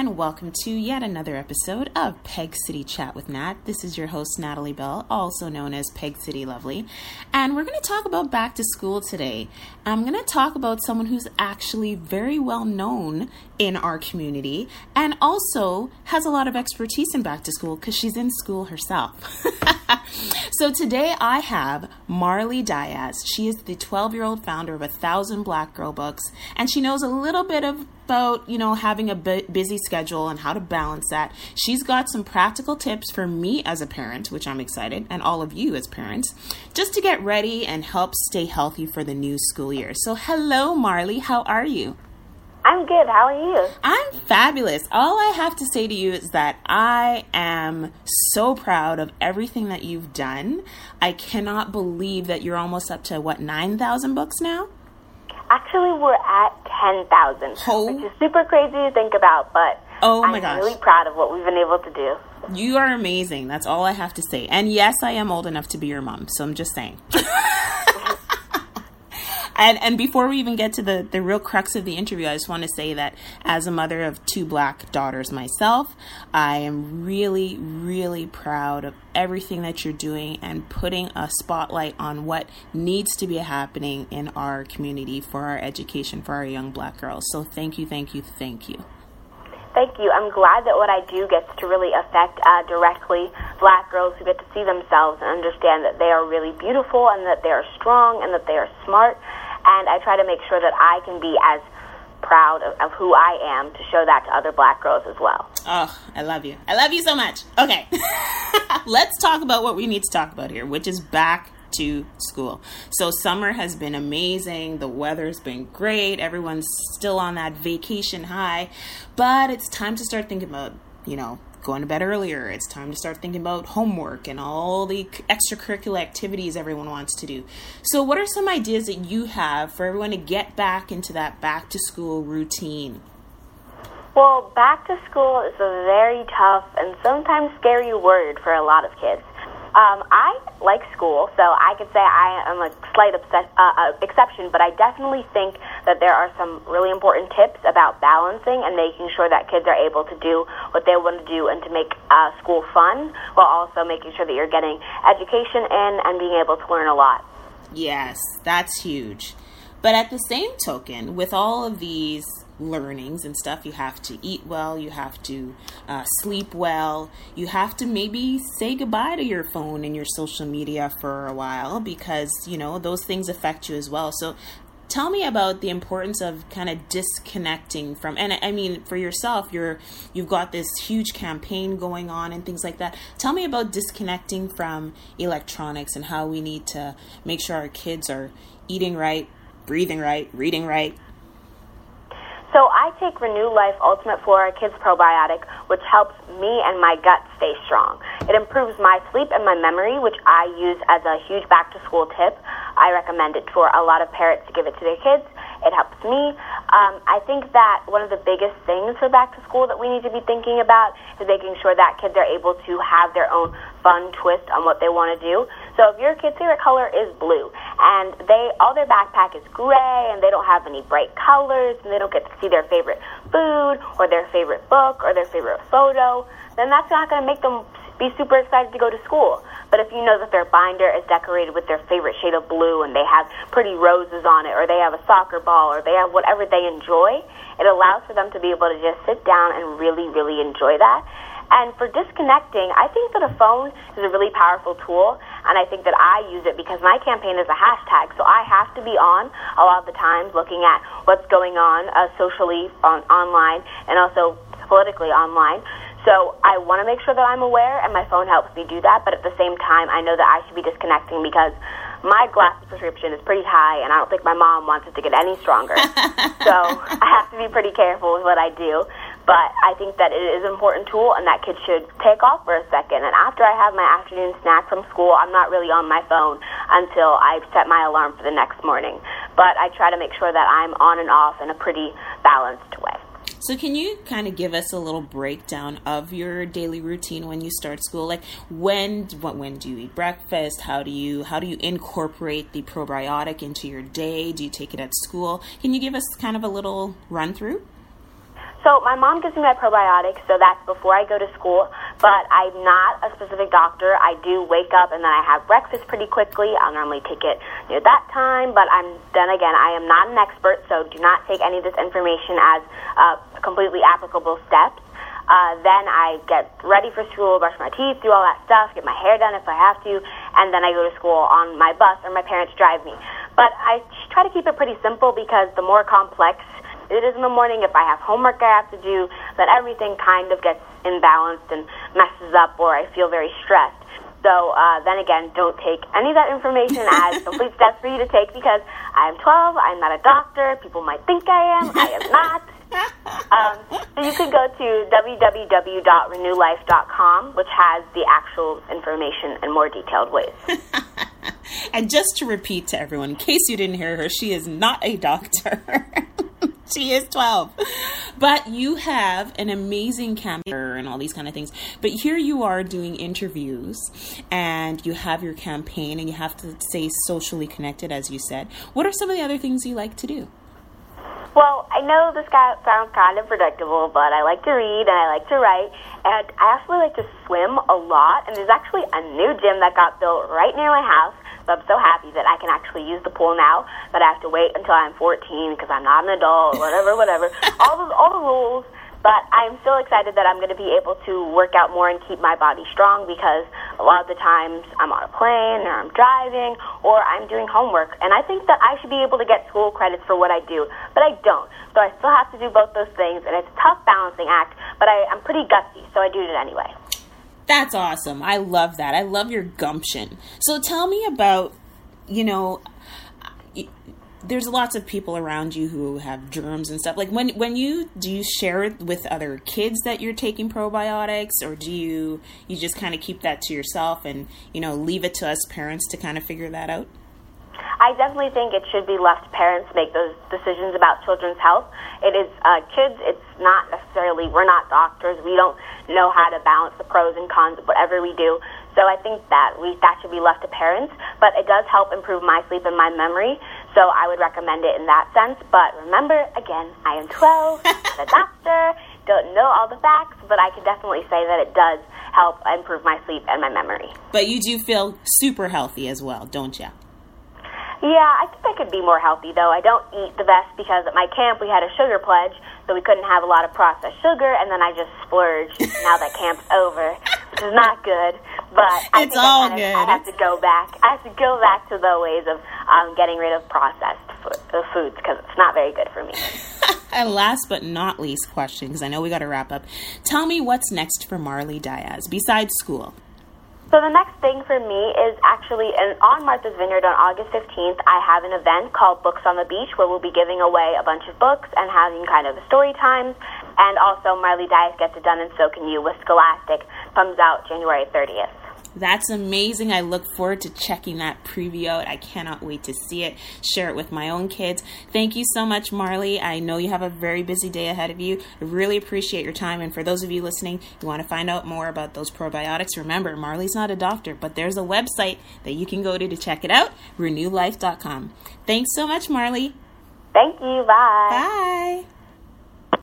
and welcome to yet another episode of Peg City Chat with Nat. This is your host, Natalie Bell, also known as Peg City Lovely, and we're going to talk about back to school today. I'm going to talk about someone who's actually very well known in our community and also has a lot of expertise in back to school because she's in school herself. so today I have Marley Dias. She is the 12 year old founder of a thousand black girl books, and she knows a little bit of about you know having a busy schedule and how to balance that. She's got some practical tips for me as a parent which i'm excited and all of you as parents just to get ready and help stay healthy for the new school year. So hello marley. How are you I'm good. How are you? I'm fabulous. All I have to say to you is that I am so proud of everything that you've done. I cannot believe that you're almost up to what, 9,000 books now? Actually, we're at 10,000, oh. which is super crazy to think about, but oh my I'm gosh. really proud of what we've been able to do. You are amazing. That's all I have to say. And yes, I am old enough to be your mom, so I'm just saying. and and before we even get to the the real crux of the interview, I just want to say that as a mother of two black daughters myself, I am really really proud of everything that you're doing and putting a spotlight on what needs to be happening in our community for our education for our young black girls. So thank you, thank you, thank you. Thank you. I'm glad that what I do gets to really affect uh, directly black girls who get to see themselves and understand that they are really beautiful and that they are strong and that they are smart and I try to make sure that I can be as proud of, of, who I am to show that to other black girls as well. Oh, I love you. I love you so much. Okay. Let's talk about what we need to talk about here, which is back to school. So summer has been amazing. The weather's been great. Everyone's still on that vacation high, but it's time to start thinking about, you know, going to bed earlier. It's time to start thinking about homework and all the extracurricular activities everyone wants to do. So, what are some ideas that you have for everyone to get back into that back to school routine? Well, back to school is a very tough and sometimes scary word for a lot of kids. Um, I like school, so I could say I am a slight obsess- uh, uh, exception, but I definitely think that there are some really important tips about balancing and making sure that kids are able to do what they want to do and to make uh, school fun while also making sure that you're getting education in and being able to learn a lot. Yes, that's huge. But at the same token, with all of these learnings and stuff. You have to eat well, you have to uh, sleep well, you have to maybe say goodbye to your phone and your social media for a while because, you know, those things affect you as well. So, tell me about the importance of kind of disconnecting from and I mean for yourself you're you've got this huge campaign going on and things like that tell me about disconnecting from electronics and how we need to make sure our kids are eating right breathing right reading right so I take Renew Life Ultimate Flora Kids Probiotic, which helps me and my gut stay strong. It improves my sleep and my memory, which I use as a huge back to school tip. I recommend it for a lot of parents to give it to their kids. It helps me. Um, I think that one of the biggest things for back to school that we need to be thinking about is making sure that kids are able to have their own fun twist on what they want to do. So if your kid's favorite color is blue and they all their backpack is gray and they don't have any bright colors and they don't get to see their favorite food or their favorite book or their favorite photo, then that's not going to make them be super excited to go to school. But if you know that their binder is decorated with their favorite shade of blue and they have pretty roses on it or they have a soccer ball or they have whatever they enjoy, it allows for them to be able to just sit down and really, really enjoy that. And for disconnecting, I think that a phone is a really powerful tool, and I think that I use it because my campaign is a hashtag, so I have to be on a lot of the times looking at what's going on uh, socially on online and also politically online. So I want to make sure that I'm aware, and my phone helps me do that. But at the same time, I know that I should be disconnecting because my glasses prescription is pretty high, and I don't think my mom wants it to get any stronger. so I have to be pretty careful with what I do. But I think that it is an important tool and that kids should take off for a second. And after I have my afternoon snack from school, I'm not really on my phone until I set my alarm for the next morning. But I try to make sure that I'm on and off in a pretty balanced way. So, can you kind of give us a little breakdown of your daily routine when you start school? Like, when when do you eat breakfast? How do you how do you incorporate the probiotic into your day? Do you take it at school? Can you give us kind of a little run through? So my mom gives me my probiotics, so that's before I go to school. But I'm not a specific doctor. I do wake up and then I have breakfast pretty quickly. I'll normally take it near that time. But I'm then again, I am not an expert, so do not take any of this information as uh, completely applicable steps. Uh, then I get ready for school, brush my teeth, do all that stuff, get my hair done if I have to, and then I go to school on my bus or my parents drive me. But I try to keep it pretty simple because the more complex it is in the morning, if I have homework I have to do, that everything kind of gets imbalanced and messes up or I feel very stressed. So uh, then again, don't take any of that information as complete steps for you to take because I'm 12, I'm not a doctor, people might think I am, I am not. Um, so you could go to www.renewlife.com, which has the actual information in more detailed ways. and just to repeat to everyone, in case you didn't hear her, she is not a doctor. she is 12 but you have an amazing campaign and all these kind of things. But here you are doing interviews and you have your campaign and you have to stay socially connected as you said. What are some of the other things you like to do? Well, I know this guy sounds kind of predictable, but I like to read and I like to write, and I actually like to swim a lot. And there's actually a new gym that got built right near my house. So I'm so happy that I can actually use the pool now. But I have to wait until I'm 14 because I'm not an adult, whatever, whatever. all the all the rules but I'm still excited that I'm going to be able to work out more and keep my body strong because a lot of the times I'm on a plane or I'm driving or I'm doing homework. And I think that I should be able to get school credits for what I do, but I don't. So I still have to do both those things, and it's a tough balancing act, but I, I'm pretty gutsy, so I do it anyway. That's awesome. I love that. I love your gumption. So tell me about, you know, there's lots of people around you who have germs and stuff. Like when when you do you share it with other kids that you're taking probiotics, or do you you just kind of keep that to yourself and you know leave it to us parents to kind of figure that out? I definitely think it should be left to parents make those decisions about children's health. It is uh, kids. It's not necessarily we're not doctors. We don't know how to balance the pros and cons of whatever we do. So I think that we that should be left to parents. But it does help improve my sleep and my memory. So I would recommend it in that sense. But remember, again, I am 12, a doctor, don't know all the facts, but I can definitely say that it does help improve my sleep and my memory. But you do feel super healthy as well, don't you? Yeah, I think I could be more healthy though. I don't eat the best because at my camp we had a sugar pledge, so we couldn't have a lot of processed sugar, and then I just splurged. now that camp's over, which is not good. But I it's all I good. Of, I have to go back. I have to go back to the ways of um, getting rid of processed food, foods because it's not very good for me. and last but not least question, because I know we got to wrap up. Tell me what's next for Marley Dias besides school. So the next thing for me is actually in, on Martha's Vineyard on August 15th, I have an event called Books on the Beach where we'll be giving away a bunch of books and having kind of a story times. And also Marley Dias Gets It Done and So Can You with Scholastic comes out January 30th. That's amazing. I look forward to checking that preview out. I cannot wait to see it, share it with my own kids. Thank you so much, Marley. I know you have a very busy day ahead of you. I really appreciate your time. And for those of you listening, you want to find out more about those probiotics, remember, Marley's not a doctor, but there's a website that you can go to to check it out renewlife.com. Thanks so much, Marley. Thank you. Bye. Bye.